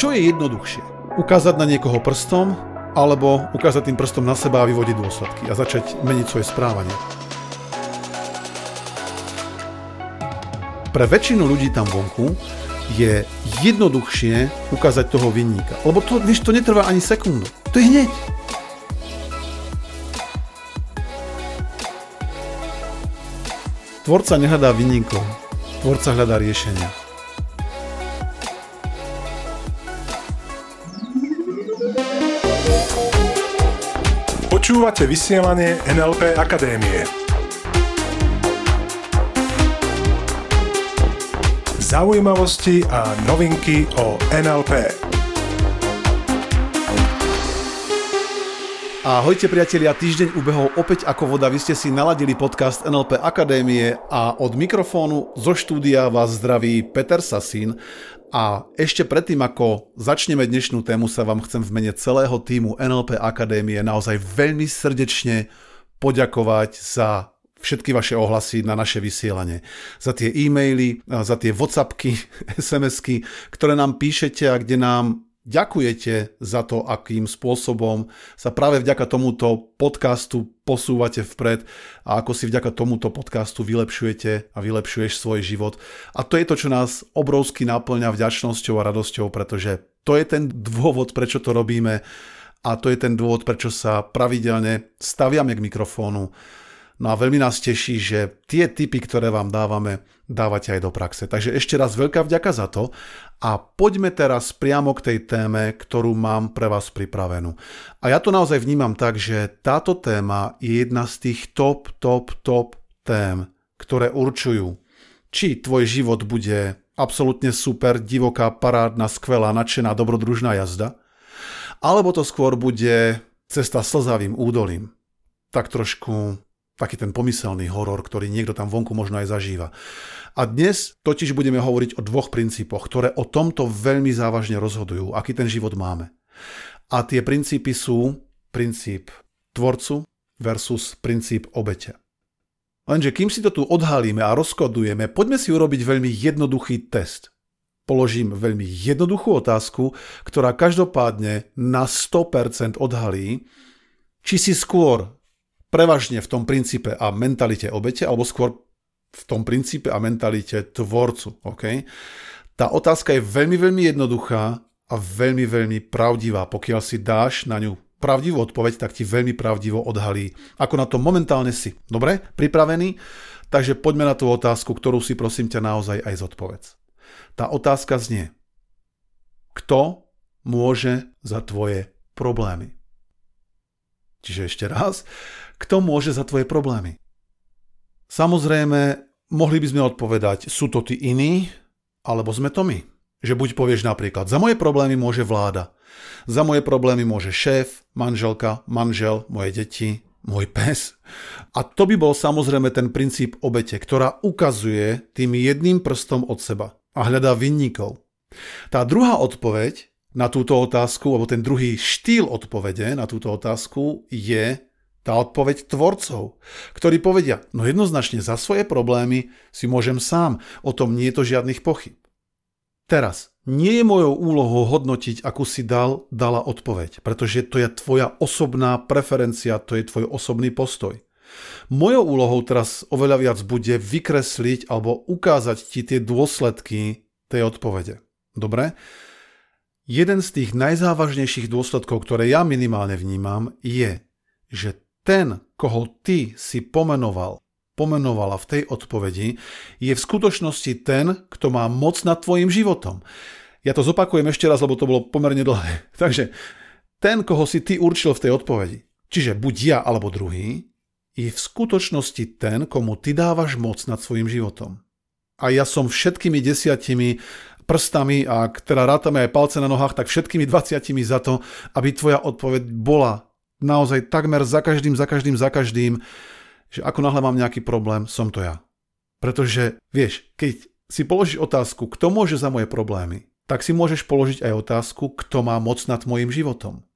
Čo je jednoduchšie? Ukázať na niekoho prstom, alebo ukázať tým prstom na seba a vyvodiť dôsledky a začať meniť svoje správanie. Pre väčšinu ľudí tam vonku je jednoduchšie ukázať toho vinníka. Lebo to, vieš, to netrvá ani sekundu. To je hneď. Tvorca nehľadá vinníkov. Tvorca hľadá riešenia. Počúvate vysielanie NLP Akadémie. Zaujímavosti a novinky o NLP. Ahojte priatelia, týždeň ubehol opäť ako voda. Vy ste si naladili podcast NLP Akadémie a od mikrofónu zo štúdia vás zdraví Peter Sasín. A ešte predtým, ako začneme dnešnú tému, sa vám chcem v mene celého týmu NLP Akadémie naozaj veľmi srdečne poďakovať za všetky vaše ohlasy na naše vysielanie. Za tie e-maily, za tie Whatsappky, SMSky, ktoré nám píšete a kde nám ďakujete za to, akým spôsobom sa práve vďaka tomuto podcastu posúvate vpred a ako si vďaka tomuto podcastu vylepšujete a vylepšuješ svoj život. A to je to, čo nás obrovsky naplňa vďačnosťou a radosťou, pretože to je ten dôvod, prečo to robíme a to je ten dôvod, prečo sa pravidelne staviame k mikrofónu No a veľmi nás teší, že tie tipy, ktoré vám dávame, dávate aj do praxe. Takže ešte raz veľká vďaka za to a poďme teraz priamo k tej téme, ktorú mám pre vás pripravenú. A ja to naozaj vnímam tak, že táto téma je jedna z tých top, top, top tém, ktoré určujú, či tvoj život bude absolútne super, divoká, parádna, skvelá, nadšená, dobrodružná jazda, alebo to skôr bude cesta slzavým údolím. Tak trošku taký ten pomyselný horor, ktorý niekto tam vonku možno aj zažíva. A dnes totiž budeme hovoriť o dvoch princípoch, ktoré o tomto veľmi závažne rozhodujú, aký ten život máme. A tie princípy sú princíp tvorcu versus princíp obete. Lenže kým si to tu odhalíme a rozkodujeme, poďme si urobiť veľmi jednoduchý test. Položím veľmi jednoduchú otázku, ktorá každopádne na 100% odhalí, či si skôr prevažne v tom princípe a mentalite obete, alebo skôr v tom princípe a mentalite tvorcu. Okay? Tá otázka je veľmi, veľmi jednoduchá a veľmi, veľmi pravdivá. Pokiaľ si dáš na ňu pravdivú odpoveď, tak ti veľmi pravdivo odhalí, ako na to momentálne si. Dobre? Pripravený? Takže poďme na tú otázku, ktorú si prosím ťa naozaj aj zodpovedz. Tá otázka znie. Kto môže za tvoje problémy? Čiže ešte raz, kto môže za tvoje problémy? Samozrejme, mohli by sme odpovedať, sú to tí iní, alebo sme to my. Že buď povieš napríklad, za moje problémy môže vláda, za moje problémy môže šéf, manželka, manžel, moje deti, môj pes. A to by bol samozrejme ten princíp obete, ktorá ukazuje tým jedným prstom od seba a hľadá vinníkov. Tá druhá odpoveď na túto otázku, alebo ten druhý štýl odpovede na túto otázku je tá odpoveď tvorcov, ktorí povedia, no jednoznačne za svoje problémy si môžem sám, o tom nie je to žiadnych pochyb. Teraz, nie je mojou úlohou hodnotiť, akú si dal, dala odpoveď, pretože to je tvoja osobná preferencia, to je tvoj osobný postoj. Mojou úlohou teraz oveľa viac bude vykresliť alebo ukázať ti tie dôsledky tej odpovede. Dobre? Jeden z tých najzávažnejších dôsledkov, ktoré ja minimálne vnímam, je, že ten, koho ty si pomenoval, pomenovala v tej odpovedi, je v skutočnosti ten, kto má moc nad tvojim životom. Ja to zopakujem ešte raz, lebo to bolo pomerne dlhé. Takže ten, koho si ty určil v tej odpovedi, čiže buď ja alebo druhý, je v skutočnosti ten, komu ty dávaš moc nad svojim životom. A ja som všetkými desiatimi prstami, a teda rátame aj palce na nohách, tak všetkými 20 za to, aby tvoja odpoveď bola naozaj takmer za každým, za každým, za každým, že ako náhle mám nejaký problém, som to ja. Pretože, vieš, keď si položíš otázku, kto môže za moje problémy, tak si môžeš položiť aj otázku, kto má moc nad môjim životom.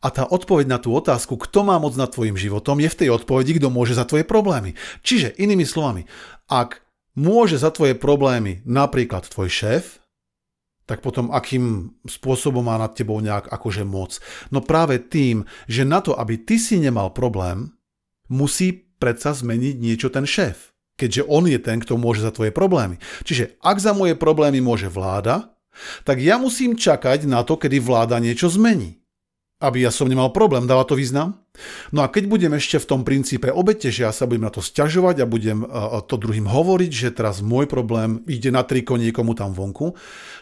A tá odpoveď na tú otázku, kto má moc nad tvojim životom, je v tej odpovedi, kto môže za tvoje problémy. Čiže inými slovami, ak môže za tvoje problémy napríklad tvoj šéf, tak potom akým spôsobom má nad tebou nejak akože moc. No práve tým, že na to, aby ty si nemal problém, musí predsa zmeniť niečo ten šéf. Keďže on je ten, kto môže za tvoje problémy. Čiže ak za moje problémy môže vláda, tak ja musím čakať na to, kedy vláda niečo zmení aby ja som nemal problém. Dáva to význam? No a keď budem ešte v tom princípe obete, že ja sa budem na to sťažovať a budem to druhým hovoriť, že teraz môj problém ide na triko niekomu tam vonku,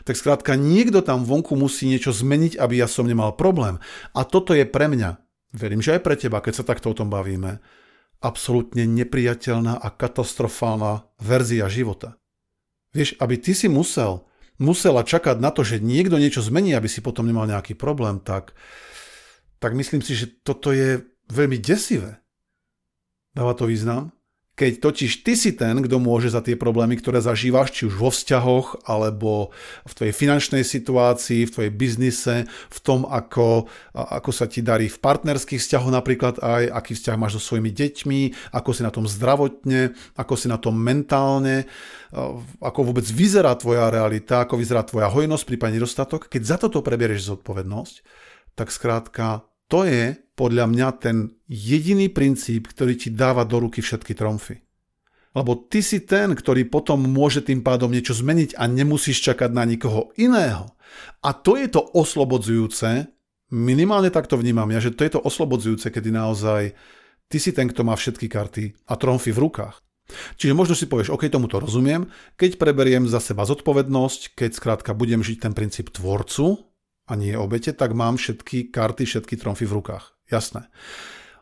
tak skrátka niekto tam vonku musí niečo zmeniť, aby ja som nemal problém. A toto je pre mňa, verím, že aj pre teba, keď sa takto o tom bavíme, absolútne nepriateľná a katastrofálna verzia života. Vieš, aby ty si musel, musela čakať na to, že niekto niečo zmení, aby si potom nemal nejaký problém, tak tak myslím si, že toto je veľmi desivé. Dáva to význam? Keď totiž ty si ten, kto môže za tie problémy, ktoré zažívaš, či už vo vzťahoch, alebo v tvojej finančnej situácii, v tvojej biznise, v tom, ako, ako sa ti darí v partnerských vzťahoch napríklad aj, aký vzťah máš so svojimi deťmi, ako si na tom zdravotne, ako si na tom mentálne, ako vôbec vyzerá tvoja realita, ako vyzerá tvoja hojnosť, prípadne nedostatok. Keď za toto preberieš zodpovednosť, tak skrátka to je podľa mňa ten jediný princíp, ktorý ti dáva do ruky všetky tromfy. Lebo ty si ten, ktorý potom môže tým pádom niečo zmeniť a nemusíš čakať na nikoho iného. A to je to oslobodzujúce, minimálne takto vnímam ja, že to je to oslobodzujúce, kedy naozaj ty si ten, kto má všetky karty a tromfy v rukách. Čiže možno si povieš, OK, tomu to rozumiem, keď preberiem za seba zodpovednosť, keď skrátka budem žiť ten princíp tvorcu, a nie obete, tak mám všetky karty, všetky tromfy v rukách. Jasné.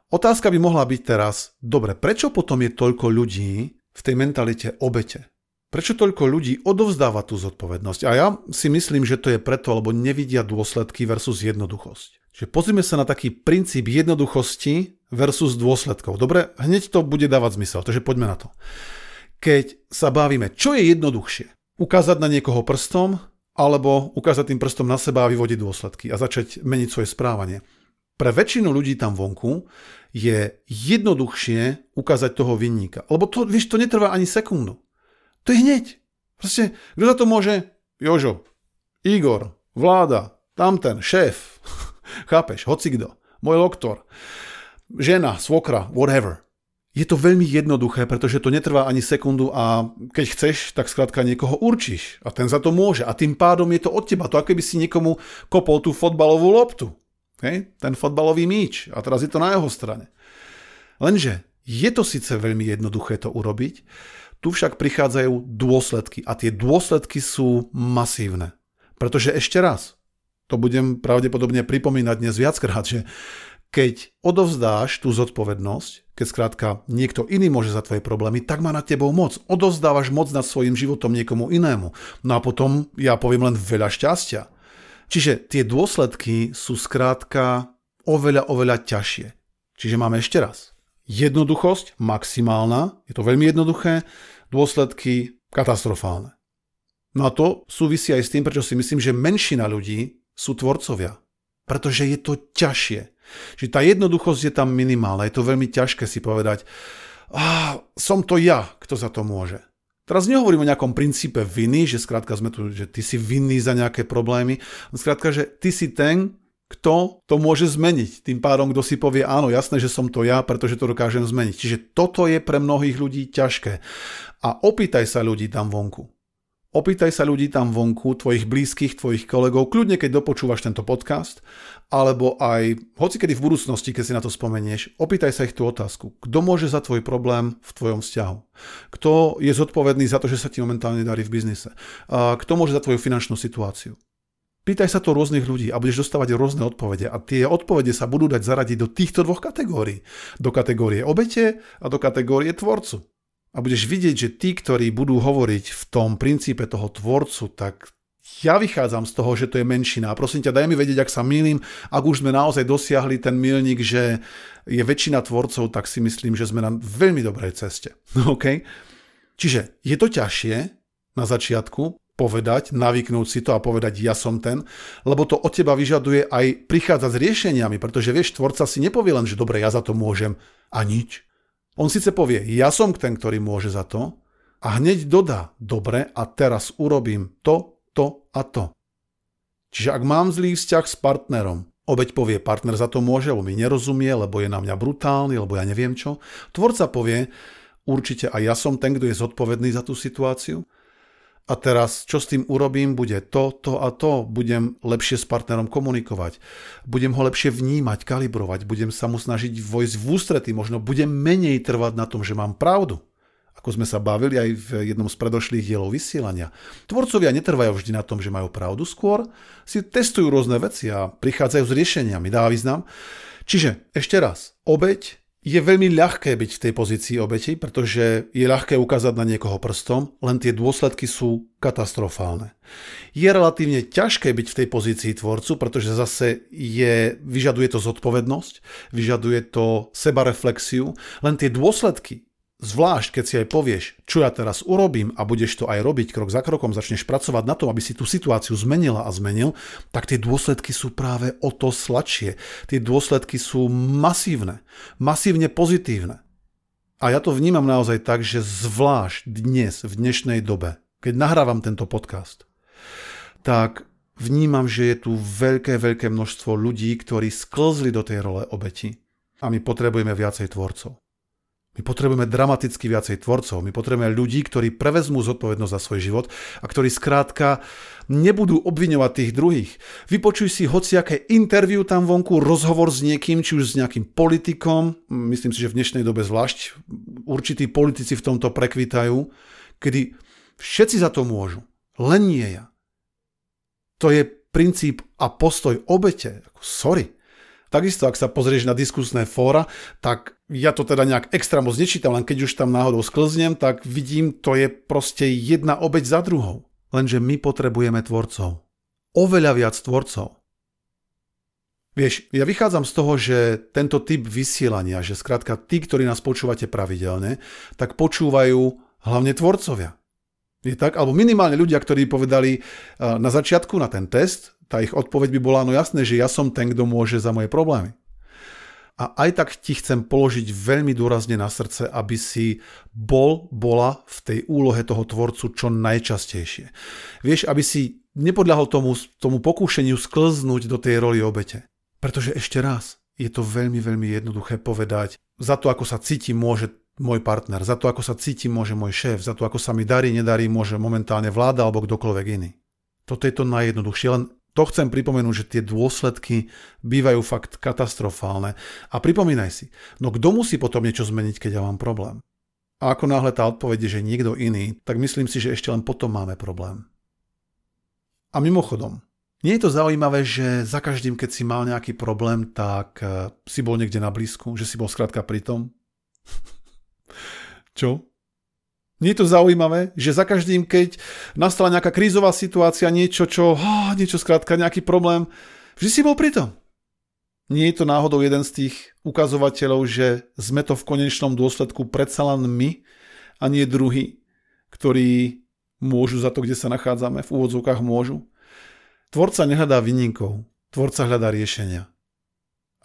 Otázka by mohla byť teraz, dobre, prečo potom je toľko ľudí v tej mentalite obete? Prečo toľko ľudí odovzdáva tú zodpovednosť? A ja si myslím, že to je preto, lebo nevidia dôsledky versus jednoduchosť. Čiže pozrime sa na taký princíp jednoduchosti versus dôsledkov. Dobre, hneď to bude dávať zmysel, takže poďme na to. Keď sa bavíme, čo je jednoduchšie? Ukázať na niekoho prstom alebo ukázať tým prstom na seba a vyvodiť dôsledky a začať meniť svoje správanie. Pre väčšinu ľudí tam vonku je jednoduchšie ukázať toho vinníka. Lebo to, vieš, to netrvá ani sekundu. To je hneď. Proste, kto za to môže? Jožo, Igor, vláda, tamten, šéf, chápeš, hoci kto, môj doktor, žena, svokra, whatever. Je to veľmi jednoduché, pretože to netrvá ani sekundu a keď chceš, tak skrátka niekoho určíš a ten za to môže a tým pádom je to od teba. To ako by si niekomu kopol tú fotbalovú loptu. Hej? Ten fotbalový míč a teraz je to na jeho strane. Lenže je to síce veľmi jednoduché to urobiť, tu však prichádzajú dôsledky a tie dôsledky sú masívne. Pretože ešte raz, to budem pravdepodobne pripomínať dnes viackrát, že keď odovzdáš tú zodpovednosť, keď skrátka niekto iný môže za tvoje problémy, tak má nad tebou moc. Odovzdávaš moc nad svojim životom niekomu inému. No a potom ja poviem len veľa šťastia. Čiže tie dôsledky sú skrátka oveľa, oveľa ťažšie. Čiže máme ešte raz. Jednoduchosť maximálna, je to veľmi jednoduché, dôsledky katastrofálne. No a to súvisí aj s tým, prečo si myslím, že menšina ľudí sú tvorcovia. Pretože je to ťažšie. Čiže tá jednoduchosť je tam minimálna. Je to veľmi ťažké si povedať, ah, som to ja, kto za to môže. Teraz nehovorím o nejakom princípe viny, že skrátka sme tu, že ty si vinný za nejaké problémy. Skrátka, že ty si ten, kto to môže zmeniť. Tým pádom, kto si povie, áno, jasné, že som to ja, pretože to dokážem zmeniť. Čiže toto je pre mnohých ľudí ťažké. A opýtaj sa ľudí tam vonku. Opýtaj sa ľudí tam vonku, tvojich blízkych, tvojich kolegov, kľudne keď dopočúvaš tento podcast, alebo aj hocikedy v budúcnosti, keď si na to spomenieš, opýtaj sa ich tú otázku. Kto môže za tvoj problém v tvojom vzťahu? Kto je zodpovedný za to, že sa ti momentálne darí v biznise? Kto môže za tvoju finančnú situáciu? Pýtaj sa to rôznych ľudí a budeš dostávať rôzne odpovede. A tie odpovede sa budú dať zaradiť do týchto dvoch kategórií. Do kategórie obete a do kategórie tvorcu a budeš vidieť, že tí, ktorí budú hovoriť v tom princípe toho tvorcu, tak ja vychádzam z toho, že to je menšina. A prosím ťa, daj mi vedieť, ak sa milím. Ak už sme naozaj dosiahli ten milník, že je väčšina tvorcov, tak si myslím, že sme na veľmi dobrej ceste. OK? Čiže je to ťažšie na začiatku povedať, navyknúť si to a povedať ja som ten, lebo to od teba vyžaduje aj prichádzať s riešeniami, pretože vieš, tvorca si nepovie len, že dobre, ja za to môžem a nič. On síce povie, ja som ten, ktorý môže za to a hneď dodá, dobre, a teraz urobím to, to a to. Čiže ak mám zlý vzťah s partnerom, obeď povie, partner za to môže, lebo mi nerozumie, lebo je na mňa brutálny, lebo ja neviem čo. Tvorca povie, určite aj ja som ten, kto je zodpovedný za tú situáciu. A teraz, čo s tým urobím, bude to, to a to. Budem lepšie s partnerom komunikovať. Budem ho lepšie vnímať, kalibrovať. Budem sa mu snažiť vojsť v ústrety. Možno budem menej trvať na tom, že mám pravdu. Ako sme sa bavili aj v jednom z predošlých dielov vysielania. Tvorcovia netrvajú vždy na tom, že majú pravdu. Skôr si testujú rôzne veci a prichádzajú s riešeniami. Dá význam? Čiže ešte raz. Obeď je veľmi ľahké byť v tej pozícii obeti, pretože je ľahké ukázať na niekoho prstom, len tie dôsledky sú katastrofálne. Je relatívne ťažké byť v tej pozícii tvorcu, pretože zase je, vyžaduje to zodpovednosť, vyžaduje to sebareflexiu, len tie dôsledky Zvlášť, keď si aj povieš, čo ja teraz urobím a budeš to aj robiť krok za krokom, začneš pracovať na tom, aby si tú situáciu zmenila a zmenil, tak tie dôsledky sú práve o to sladšie. Tie dôsledky sú masívne, masívne pozitívne. A ja to vnímam naozaj tak, že zvlášť dnes, v dnešnej dobe, keď nahrávam tento podcast, tak vnímam, že je tu veľké, veľké množstvo ľudí, ktorí sklzli do tej role obeti. A my potrebujeme viacej tvorcov. My potrebujeme dramaticky viacej tvorcov, my potrebujeme ľudí, ktorí prevezmú zodpovednosť za svoj život a ktorí skrátka nebudú obviňovať tých druhých. Vypočuj si hociaké interviu tam vonku, rozhovor s niekým, či už s nejakým politikom, myslím si, že v dnešnej dobe zvlášť určití politici v tomto prekvitajú, kedy všetci za to môžu, len nie ja. To je princíp a postoj obete. Sorry. Takisto, ak sa pozrieš na diskusné fóra, tak ja to teda nejak extra moc nečítam, len keď už tam náhodou sklznem, tak vidím, to je proste jedna obeď za druhou. Lenže my potrebujeme tvorcov. Oveľa viac tvorcov. Vieš, ja vychádzam z toho, že tento typ vysielania, že skrátka tí, ktorí nás počúvate pravidelne, tak počúvajú hlavne tvorcovia. Je tak? Alebo minimálne ľudia, ktorí povedali na začiatku na ten test, tá ich odpoveď by bola, no jasné, že ja som ten, kto môže za moje problémy. A aj tak ti chcem položiť veľmi dôrazne na srdce, aby si bol, bola v tej úlohe toho tvorcu čo najčastejšie. Vieš, aby si nepodľahol tomu, tomu pokúšeniu sklznúť do tej roli obete. Pretože ešte raz, je to veľmi, veľmi jednoduché povedať, za to, ako sa cíti, môže môj partner, za to, ako sa cíti, môže môj šéf, za to, ako sa mi darí, nedarí, môže momentálne vláda alebo kdokoľvek iný. Toto je to najjednoduchšie, len to chcem pripomenúť, že tie dôsledky bývajú fakt katastrofálne. A pripomínaj si, no kto musí potom niečo zmeniť, keď ja mám problém? A ako náhle tá odpoveď je, že niekto iný, tak myslím si, že ešte len potom máme problém. A mimochodom, nie je to zaujímavé, že za každým, keď si mal nejaký problém, tak eh, si bol niekde na blízku, že si bol skrátka pri tom? Čo? Nie je to zaujímavé, že za každým, keď nastala nejaká krízová situácia, niečo, čo, oh, niečo skrátka, nejaký problém, vždy si bol pri. Nie je to náhodou jeden z tých ukazovateľov, že sme to v konečnom dôsledku predsa len my a nie druhý, ktorí môžu za to, kde sa nachádzame, v úvodzovkách môžu. Tvorca nehľadá vynikov, tvorca hľadá riešenia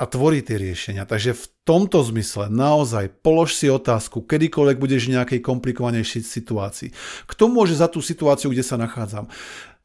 a tvorí tie riešenia. Takže v tomto zmysle naozaj polož si otázku, kedykoľvek budeš v nejakej komplikovanejšej situácii. Kto môže za tú situáciu, kde sa nachádzam?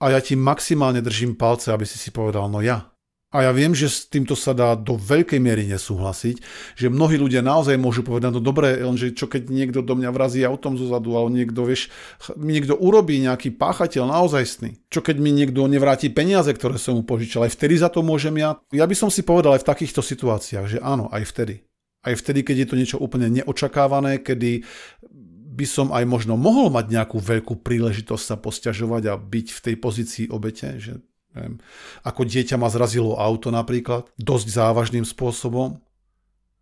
A ja ti maximálne držím palce, aby si si povedal, no ja. A ja viem, že s týmto sa dá do veľkej miery nesúhlasiť, že mnohí ľudia naozaj môžu povedať, no dobre, lenže čo keď niekto do mňa vrazí autom zo zadu, alebo niekto, vieš, niekto urobí nejaký páchateľ naozajstný. Čo keď mi niekto nevráti peniaze, ktoré som mu požičal, aj vtedy za to môžem ja. Ja by som si povedal aj v takýchto situáciách, že áno, aj vtedy. Aj vtedy, keď je to niečo úplne neočakávané, kedy by som aj možno mohol mať nejakú veľkú príležitosť sa posťažovať a byť v tej pozícii obete, že Neviem, ako dieťa ma zrazilo auto napríklad, dosť závažným spôsobom.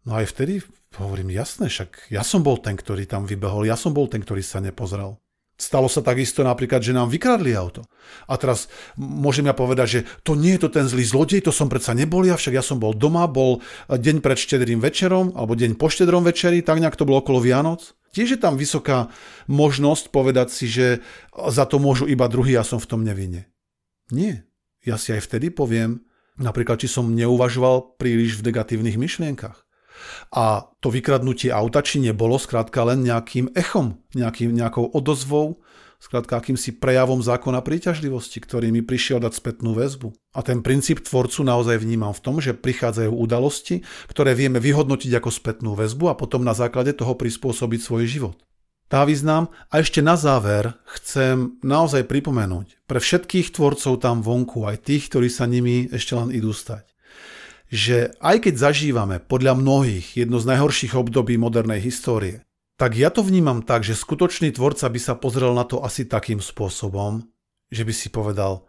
No aj vtedy hovorím, jasné, však ja som bol ten, ktorý tam vybehol, ja som bol ten, ktorý sa nepozrel. Stalo sa takisto napríklad, že nám vykradli auto. A teraz môžem ja povedať, že to nie je to ten zlý zlodej, to som predsa nebol ja, však ja som bol doma, bol deň pred štedrým večerom, alebo deň po štedrom večeri, tak nejak to bolo okolo Vianoc. Tiež je tam vysoká možnosť povedať si, že za to môžu iba druhý, ja som v tom nevinne. Nie ja si aj vtedy poviem, napríklad, či som neuvažoval príliš v negatívnych myšlienkach. A to vykradnutie auta, či nebolo skrátka len nejakým echom, nejakým, nejakou odozvou skrátka akýmsi prejavom zákona príťažlivosti, ktorý mi prišiel dať spätnú väzbu. A ten princíp tvorcu naozaj vnímam v tom, že prichádzajú udalosti, ktoré vieme vyhodnotiť ako spätnú väzbu a potom na základe toho prispôsobiť svoj život. Tá význam a ešte na záver chcem naozaj pripomenúť pre všetkých tvorcov tam vonku, aj tých, ktorí sa nimi ešte len idú stať že aj keď zažívame podľa mnohých jedno z najhorších období modernej histórie, tak ja to vnímam tak, že skutočný tvorca by sa pozrel na to asi takým spôsobom, že by si povedal,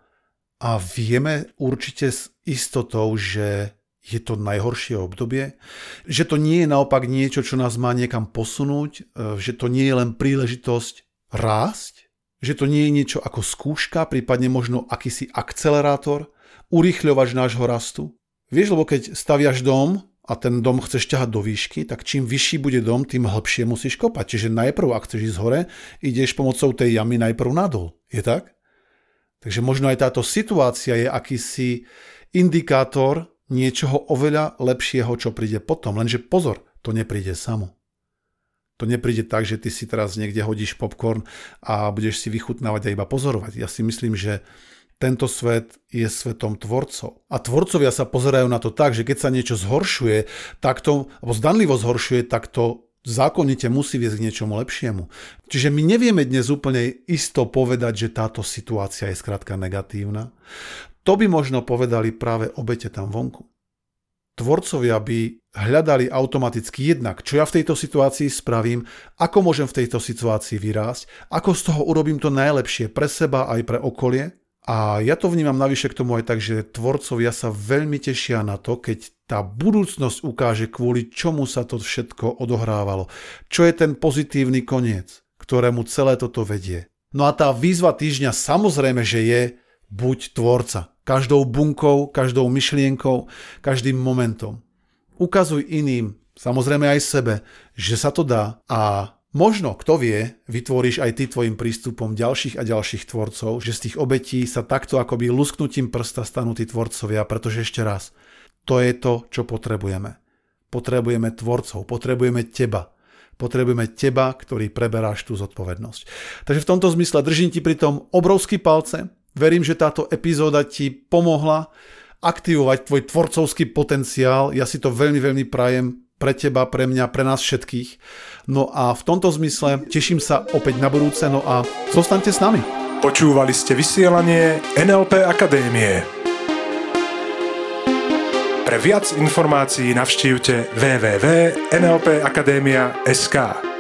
a vieme určite s istotou, že je to najhoršie obdobie, že to nie je naopak niečo, čo nás má niekam posunúť, e, že to nie je len príležitosť rásť, že to nie je niečo ako skúška, prípadne možno akýsi akcelerátor, urýchľovač nášho rastu, Vieš, lebo keď staviaš dom a ten dom chceš ťahať do výšky, tak čím vyšší bude dom, tým hlbšie musíš kopať. Čiže najprv, ak chceš ísť hore, ideš pomocou tej jamy najprv nadol. Je tak? Takže možno aj táto situácia je akýsi indikátor niečoho oveľa lepšieho, čo príde potom. Lenže pozor, to nepríde samo. To nepríde tak, že ty si teraz niekde hodíš popcorn a budeš si vychutnávať a iba pozorovať. Ja si myslím, že tento svet je svetom tvorcov. A tvorcovia sa pozerajú na to tak, že keď sa niečo zhoršuje, tak to, alebo zdanlivo zhoršuje, tak to zákonite musí viesť k niečomu lepšiemu. Čiže my nevieme dnes úplne isto povedať, že táto situácia je skrátka negatívna. To by možno povedali práve obete tam vonku. Tvorcovia by hľadali automaticky jednak, čo ja v tejto situácii spravím, ako môžem v tejto situácii vyrásť, ako z toho urobím to najlepšie pre seba aj pre okolie, a ja to vnímam navyše k tomu aj tak, že tvorcovia sa veľmi tešia na to, keď tá budúcnosť ukáže, kvôli čomu sa to všetko odohrávalo. Čo je ten pozitívny koniec, ktorému celé toto vedie. No a tá výzva týždňa samozrejme, že je buď tvorca. Každou bunkou, každou myšlienkou, každým momentom. Ukazuj iným, samozrejme aj sebe, že sa to dá a Možno, kto vie, vytvoríš aj ty tvojim prístupom ďalších a ďalších tvorcov, že z tých obetí sa takto akoby lusknutím prsta stanú tí tvorcovia, pretože ešte raz, to je to, čo potrebujeme. Potrebujeme tvorcov, potrebujeme teba. Potrebujeme teba, ktorý preberáš tú zodpovednosť. Takže v tomto zmysle držím ti pri tom obrovský palce. Verím, že táto epizóda ti pomohla aktivovať tvoj tvorcovský potenciál. Ja si to veľmi, veľmi prajem pre teba, pre mňa, pre nás všetkých. No a v tomto zmysle teším sa opäť na budúce, no a zostaňte s nami. Počúvali ste vysielanie NLP Akadémie. Pre viac informácií navštívte www.nlpakademia.sk.